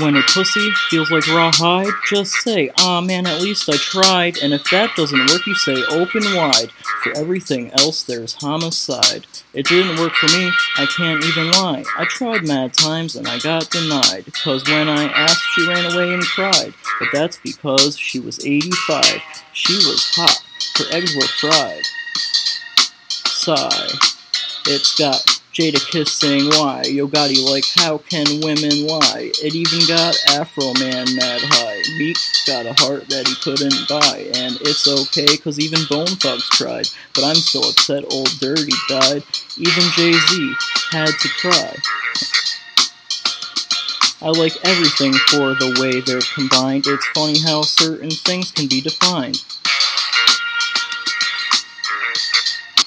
When a pussy feels like rawhide, just say, ah man, at least I tried. And if that doesn't work, you say open wide. For everything else, there's homicide. It didn't work for me, I can't even lie. I tried mad times and I got denied. Cause when I asked, she ran away and cried. But that's because she was 85. She was hot, her eggs were fried. Sigh. It's got Jada Kiss saying why. Yo Gotti like how can women lie? It even got Afroman mad high. Meek got a heart that he couldn't buy. And it's okay cause even Bone Thugs tried. But I'm still upset old Dirty died. Even Jay-Z had to cry. I like everything for the way they're combined. It's funny how certain things can be defined.